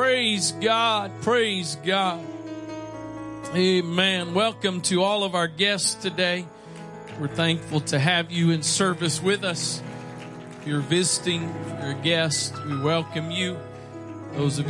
Praise God. Praise God. Amen. Welcome to all of our guests today. We're thankful to have you in service with us. If you're visiting, if you're a guest, we welcome you. Those of